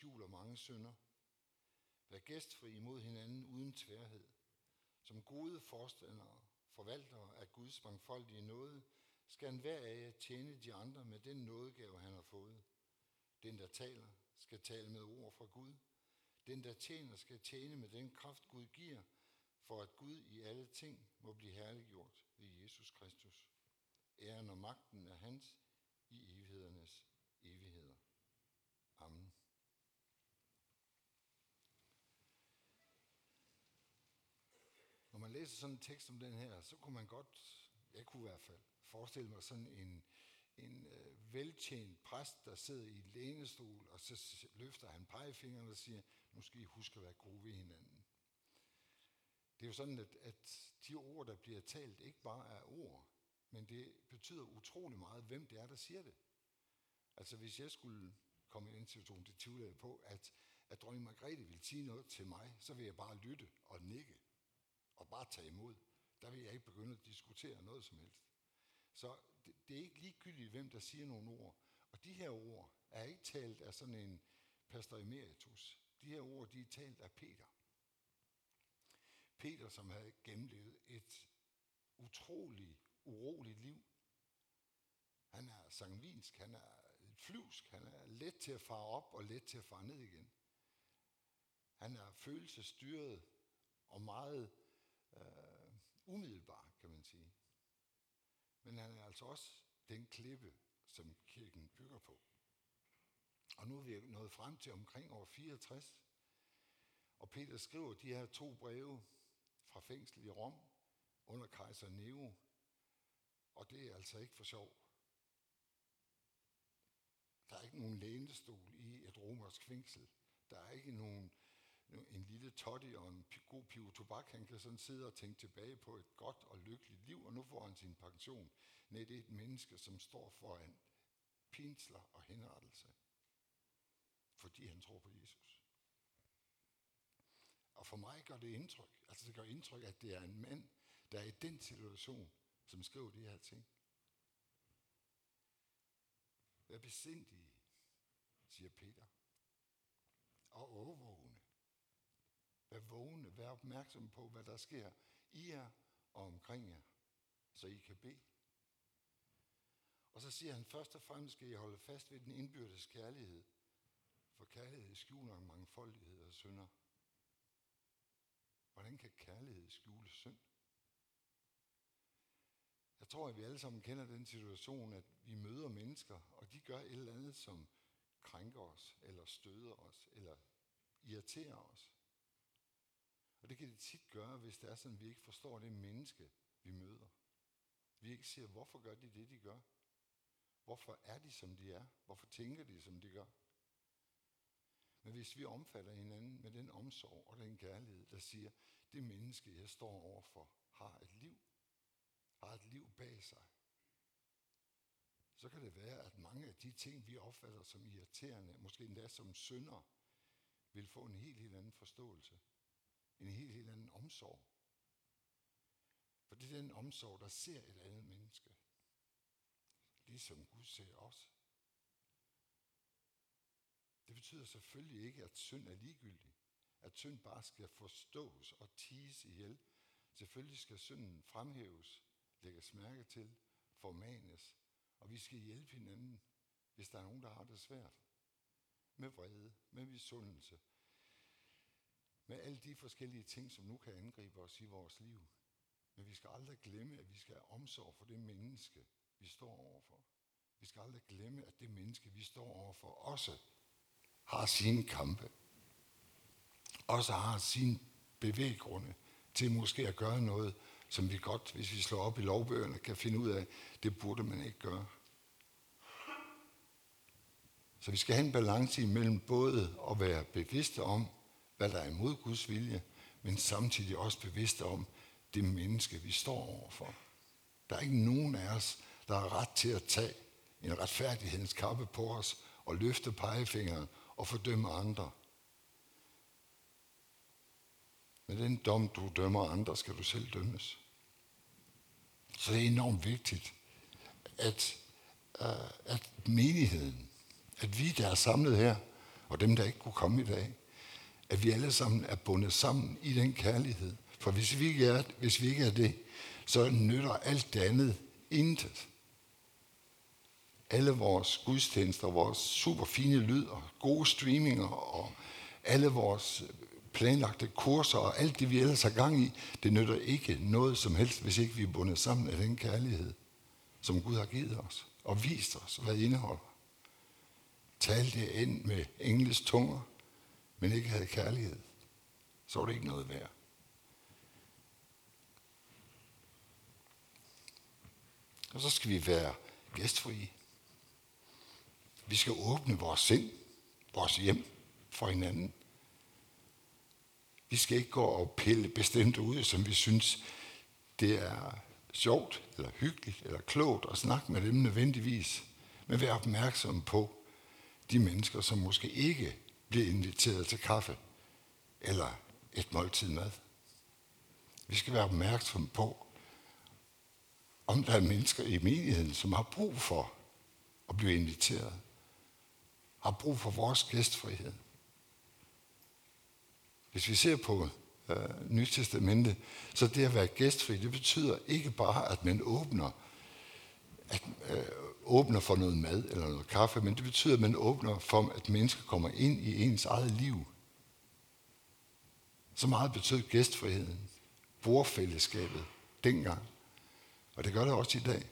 skjuler mange synder. Vær gæstfri imod hinanden uden tværhed. Som gode forstandere, forvaltere af Guds mangfoldige nåde, skal en hver af jer tjene de andre med den nådegave, han har fået. Den, der taler, skal tale med ord fra Gud. Den, der tjener, skal tjene med den kraft, Gud giver, for at Gud i alle ting må blive herliggjort ved Jesus Kristus. Æren og magten er hans i evighedernes evigheder. Amen. Når man læser sådan en tekst som den her, så kunne man godt, jeg kunne i hvert fald, forestille mig sådan en, en øh, veltjent præst, der sidder i et lænestol, og så løfter han pegefingeren og siger, nu skal I huske at være gode ved hinanden. Det er jo sådan, at, at de ord, der bliver talt, ikke bare er ord, men det betyder utrolig meget, hvem det er, der siger det. Altså hvis jeg skulle komme i den situation, det tvivler jeg på, at, at dronning Margrethe ville sige noget til mig, så vil jeg bare lytte og nikke og bare tage imod. Der vil jeg ikke begynde at diskutere noget som helst. Så det, det er ikke ligegyldigt, hvem der siger nogle ord. Og de her ord er ikke talt af sådan en pastor emeritus. De her ord, de er talt af Peter. Peter, som havde gennemlevet et utroligt uroligt liv. Han er sangvinsk, han er flyvsk, han er let til at fare op og let til at fare ned igen. Han er følelsesstyret og meget øh, umiddelbar, kan man sige. Men han er altså også den klippe, som kirken bygger på. Og nu er vi nået frem til omkring år 64, og Peter skriver de her to breve fra fængsel i Rom under kejser Nero, og det er altså ikke for sjov. Der er ikke nogen lænestol i et romersk fængsel. Der er ikke nogen, en lille totti og en god pivo tobak. Han kan sådan sidde og tænke tilbage på et godt og lykkeligt liv, og nu får han sin pension. Nej, det er et menneske, som står foran pinsler og henrettelse, fordi han tror på Jesus. Og for mig gør det indtryk, altså det gør indtryk, at det er en mand, der er i den situation, som skriver de her ting. Vær besindige, siger Peter. Og overvåg Vær vågne, vær opmærksom på, hvad der sker i jer og omkring jer, så I kan bede. Og så siger han, først og fremmest skal I holde fast ved den indbyrdes kærlighed, for kærlighed skjuler mangfoldighed og synder. Hvordan kan kærlighed skjule synd? Jeg tror, at vi alle sammen kender den situation, at vi møder mennesker, og de gør et eller andet, som krænker os, eller støder os, eller irriterer os. Og det kan det tit gøre, hvis det er sådan, at vi ikke forstår det menneske, vi møder. Vi ikke ser, hvorfor gør de det, de gør. Hvorfor er de, som de er? Hvorfor tænker de, som de gør? Men hvis vi omfatter hinanden med den omsorg og den kærlighed, der siger, det menneske, jeg står overfor, har et liv, har et liv bag sig, så kan det være, at mange af de ting, vi opfatter som irriterende, måske endda som synder, vil få en helt, helt anden forståelse. En helt, helt anden omsorg. For det er den omsorg, der ser et andet menneske. Ligesom Gud ser os. Det betyder selvfølgelig ikke, at synd er ligegyldig. At synd bare skal forstås og tiges ihjel. Selvfølgelig skal synden fremhæves lægges mærke til, formanes, og vi skal hjælpe hinanden, hvis der er nogen, der har det svært. Med vrede, med misundelse, med alle de forskellige ting, som nu kan angribe os i vores liv. Men vi skal aldrig glemme, at vi skal have omsorg for det menneske, vi står overfor. Vi skal aldrig glemme, at det menneske, vi står overfor, også har sine kampe. Også har sine bevæggrunde til måske at gøre noget, som vi godt, hvis vi slår op i lovbøgerne, kan finde ud af, det burde man ikke gøre. Så vi skal have en balance imellem både at være bevidste om, hvad der er imod Guds vilje, men samtidig også bevidste om det menneske, vi står overfor. Der er ikke nogen af os, der har ret til at tage en retfærdighedens kappe på os og løfte pegefingeren og fordømme andre. Med den dom, du dømmer andre, skal du selv dømmes. Så det er enormt vigtigt, at, øh, at menigheden, at vi, der er samlet her, og dem, der ikke kunne komme i dag. At vi alle sammen er bundet sammen i den kærlighed. For hvis vi ikke er, hvis vi ikke er det, så nytter alt det andet intet. Alle vores gudstjenester, vores super fine lyd og gode streaminger og alle vores planlagte kurser og alt det, vi ellers har gang i, det nytter ikke noget som helst, hvis ikke vi er bundet sammen af den kærlighed, som Gud har givet os og vist os, hvad det indeholder. Tal det ind med engles tunger, men ikke havde kærlighed, så var det ikke noget værd. Og så skal vi være gæstfrie. Vi skal åbne vores sind, vores hjem for hinanden. Vi skal ikke gå og pille bestemt ud, som vi synes, det er sjovt, eller hyggeligt, eller klogt at snakke med dem nødvendigvis. Men vær opmærksom på de mennesker, som måske ikke blive inviteret til kaffe, eller et måltid mad. Vi skal være opmærksomme på, om der er mennesker i menigheden, som har brug for at blive inviteret. Har brug for vores gæstfrihed. Hvis vi ser på øh, Nytestamentet, så det at være gæstfri, det betyder ikke bare, at man åbner, at, øh, åbner for noget mad eller noget kaffe, men det betyder, at man åbner for, at mennesker kommer ind i ens eget liv. Så meget betød gæstfriheden, bordfællesskabet dengang. Og det gør det også i dag.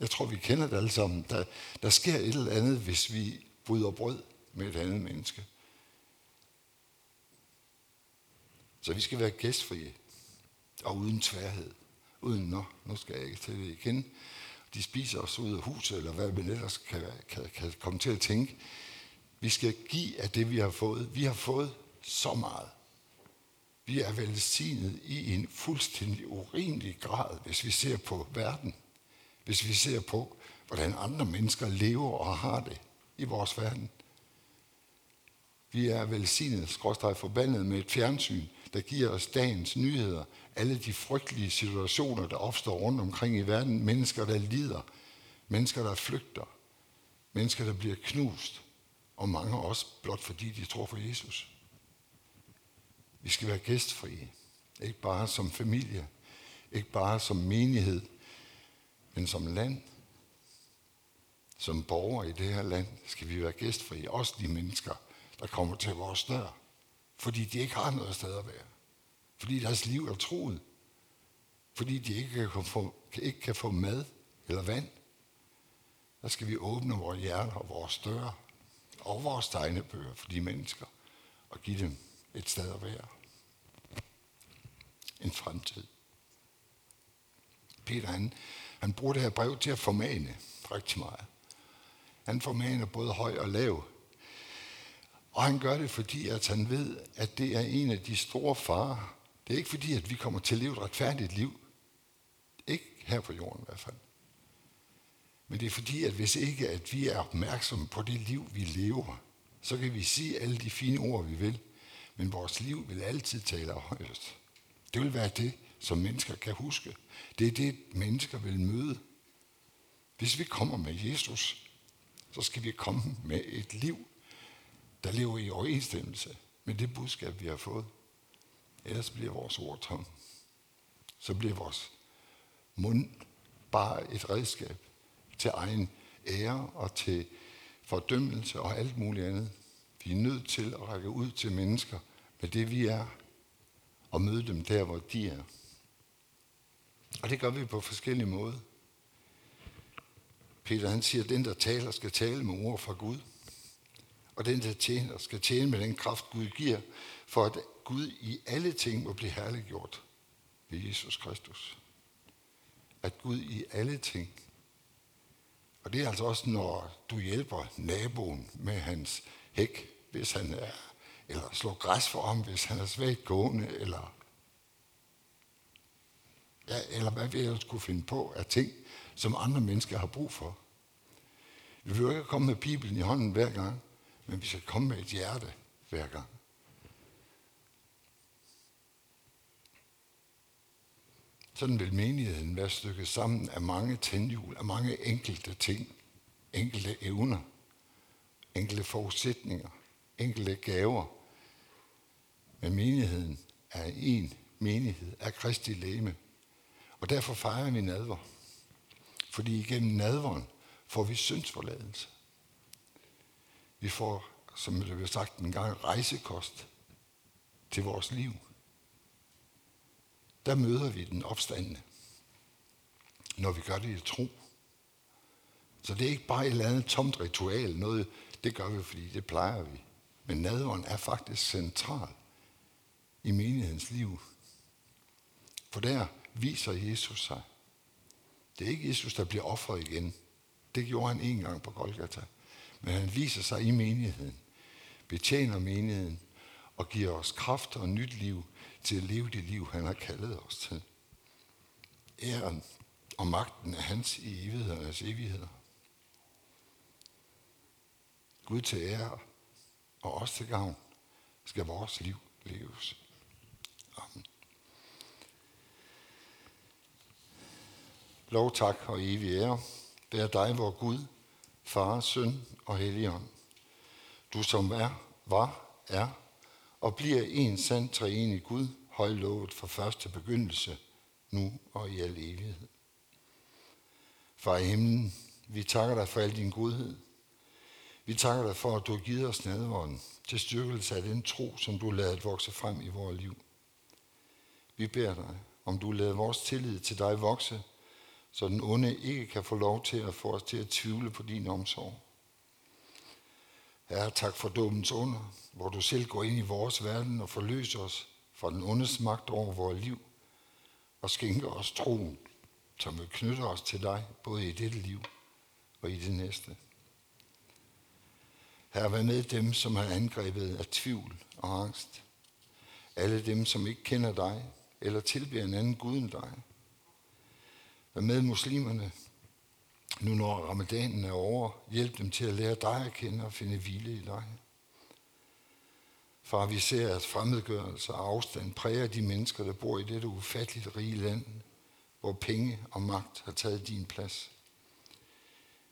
Jeg tror, vi kender det alle sammen. Der, der sker et eller andet, hvis vi bryder brød med et andet menneske. Så vi skal være gæstfrie og uden tværhed. Uden, nå, nu skal jeg ikke til det igen. De spiser os ud af huset, eller hvad man ellers kan, kan, kan komme til at tænke. Vi skal give af det, vi har fået. Vi har fået så meget. Vi er velsignet i en fuldstændig urimelig grad, hvis vi ser på verden. Hvis vi ser på, hvordan andre mennesker lever og har det i vores verden. Vi er velsignet, skråstrej forbandet med et fjernsyn, der giver os dagens nyheder, alle de frygtelige situationer, der opstår rundt omkring i verden, mennesker, der lider, mennesker, der flygter, mennesker, der bliver knust, og mange også blot fordi de tror på Jesus. Vi skal være gæstfrie, ikke bare som familie, ikke bare som menighed, men som land. Som borgere i det her land skal vi være gæstfrie, også de mennesker, der kommer til vores dør, fordi de ikke har noget sted at være. Fordi deres liv er troet. Fordi de ikke kan få, ikke kan få mad eller vand. Der skal vi åbne vores hjerter og vores døre og vores tegnebøger for de mennesker og give dem et sted at være. En fremtid. Peter, han, han bruger det her brev til at formane rigtig meget. Han formaner både høj og lav, og han gør det, fordi at han ved, at det er en af de store farer. Det er ikke fordi, at vi kommer til at leve et retfærdigt liv. Ikke her på jorden i hvert fald. Men det er fordi, at hvis ikke at vi er opmærksomme på det liv, vi lever, så kan vi sige alle de fine ord, vi vil, men vores liv vil altid tale højest. Det vil være det, som mennesker kan huske. Det er det, mennesker vil møde. Hvis vi kommer med Jesus, så skal vi komme med et liv, der lever i overensstemmelse med det budskab, vi har fået. Ellers bliver vores ord tom. Så bliver vores mund bare et redskab til egen ære og til fordømmelse og alt muligt andet. Vi er nødt til at række ud til mennesker med det, vi er, og møde dem der, hvor de er. Og det gør vi på forskellige måder. Peter han siger, at den, der taler, skal tale med ord fra Gud. Og den, der tjener, skal tjene med den kraft, Gud giver, for at Gud i alle ting må blive herliggjort ved Jesus Kristus. At Gud i alle ting. Og det er altså også, når du hjælper naboen med hans hæk, hvis han er, eller slår græs for ham, hvis han er svagt gående, eller, ja, eller hvad vi ellers kunne finde på af ting, som andre mennesker har brug for. Vi vil jo ikke komme med Bibelen i hånden hver gang, men vi skal komme med et hjerte hver gang. Sådan vil menigheden være stykket sammen af mange tændhjul, af mange enkelte ting, enkelte evner, enkelte forudsætninger, enkelte gaver. Men menigheden er en menighed af Kristi læme. Og derfor fejrer vi nadver. Fordi igennem nadveren får vi syndsforladelse. Vi får, som det blev sagt en gang, rejsekost til vores liv. Der møder vi den opstandende, når vi gør det i tro. Så det er ikke bare et eller andet tomt ritual, noget, det gør vi, fordi det plejer vi. Men nadveren er faktisk central i menighedens liv. For der viser Jesus sig. Det er ikke Jesus, der bliver offret igen. Det gjorde han en gang på Golgata. Men han viser sig i menigheden, betjener menigheden og giver os kraft og nyt liv til at leve det liv, han har kaldet os til. Æren og magten er hans i evighedernes evigheder. Gud til ære og os til gavn skal vores liv leves. Amen. Lov, tak og evig ære Vær dig, vor Gud, Far, Søn og Helligånd. Du som er, var, er og bliver en sand treenig Gud, højlovet fra første begyndelse, nu og i al evighed. Far i himlen, vi takker dig for al din godhed. Vi takker dig for, at du har givet os nadvånden til styrkelse af den tro, som du lader vokse frem i vores liv. Vi beder dig, om du lader vores tillid til dig vokse, så den onde ikke kan få lov til at få os til at tvivle på din omsorg. Herre, tak for dommens under, hvor du selv går ind i vores verden og forløser os fra den ondes magt over vores liv og skænker os troen, som vil knytte os til dig, både i dette liv og i det næste. Herre, vær med dem, som er angrebet af tvivl og angst. Alle dem, som ikke kender dig eller tilbeder en anden Gud end dig. Med muslimerne, nu når ramadanen er over. Hjælp dem til at lære dig at kende og finde hvile i dig. Far, vi ser, at fremmedgørelse og afstand præger de mennesker, der bor i dette ufatteligt rige land, hvor penge og magt har taget din plads.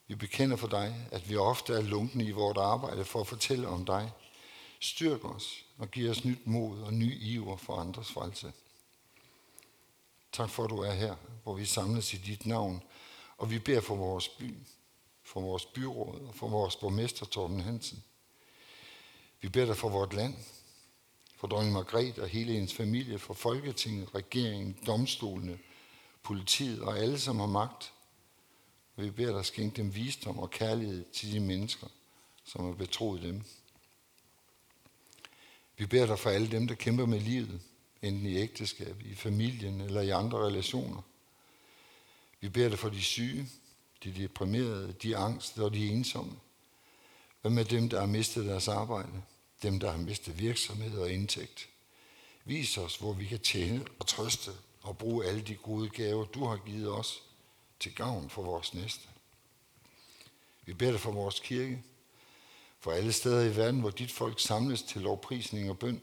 Vi bekender for dig, at vi ofte er lunkne i vort arbejde for at fortælle om dig. Styrk os og giv os nyt mod og ny iver for andres frelse. Tak for, at du er her, hvor vi samles i dit navn, og vi beder for vores by, for vores byråd og for vores borgmester Torben Hansen. Vi beder dig for vort land, for dronning Margrethe og hele hendes familie, for Folketinget, regeringen, domstolene, politiet og alle, som har magt. Og vi beder dig skænke dem visdom og kærlighed til de mennesker, som har betroet dem. Vi beder dig for alle dem, der kæmper med livet, enten i ægteskab, i familien eller i andre relationer. Vi beder dig for de syge, de deprimerede, de angste og de ensomme. Hvad med dem, der har mistet deres arbejde? Dem, der har mistet virksomhed og indtægt? Vis os, hvor vi kan tjene og trøste og bruge alle de gode gaver, du har givet os til gavn for vores næste. Vi beder dig for vores kirke, for alle steder i verden, hvor dit folk samles til lovprisning og bøn.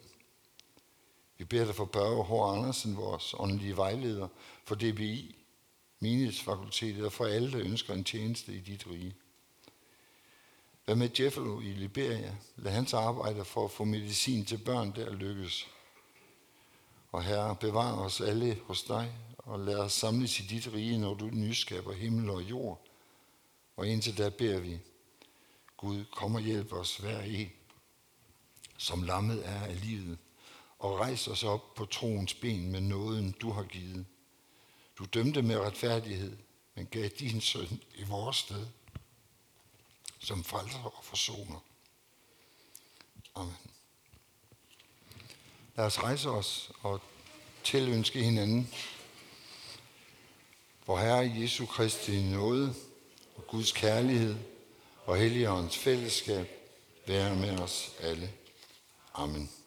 Vi beder dig for Børge H. Andersen, vores åndelige vejleder, for DBI, menighedsfakultetet og for alle, der ønsker en tjeneste i dit rige. Hvad med Jeffalo i Liberia? Lad hans arbejde for at få medicin til børn der lykkes. Og Herre, bevar os alle hos dig, og lad os samles i dit rige, når du nyskaber himmel og jord. Og indtil da beder vi, Gud, kom og hjælp os hver en, som lammet er af livet, og rejs os op på troens ben med nåden, du har givet. Du dømte med retfærdighed, men gav din søn i vores sted, som frelser og forsoner. Amen. Lad os rejse os og tilønske hinanden, hvor Herre Jesu Kristi nåde og Guds kærlighed og Helligåndens fællesskab være med os alle. Amen.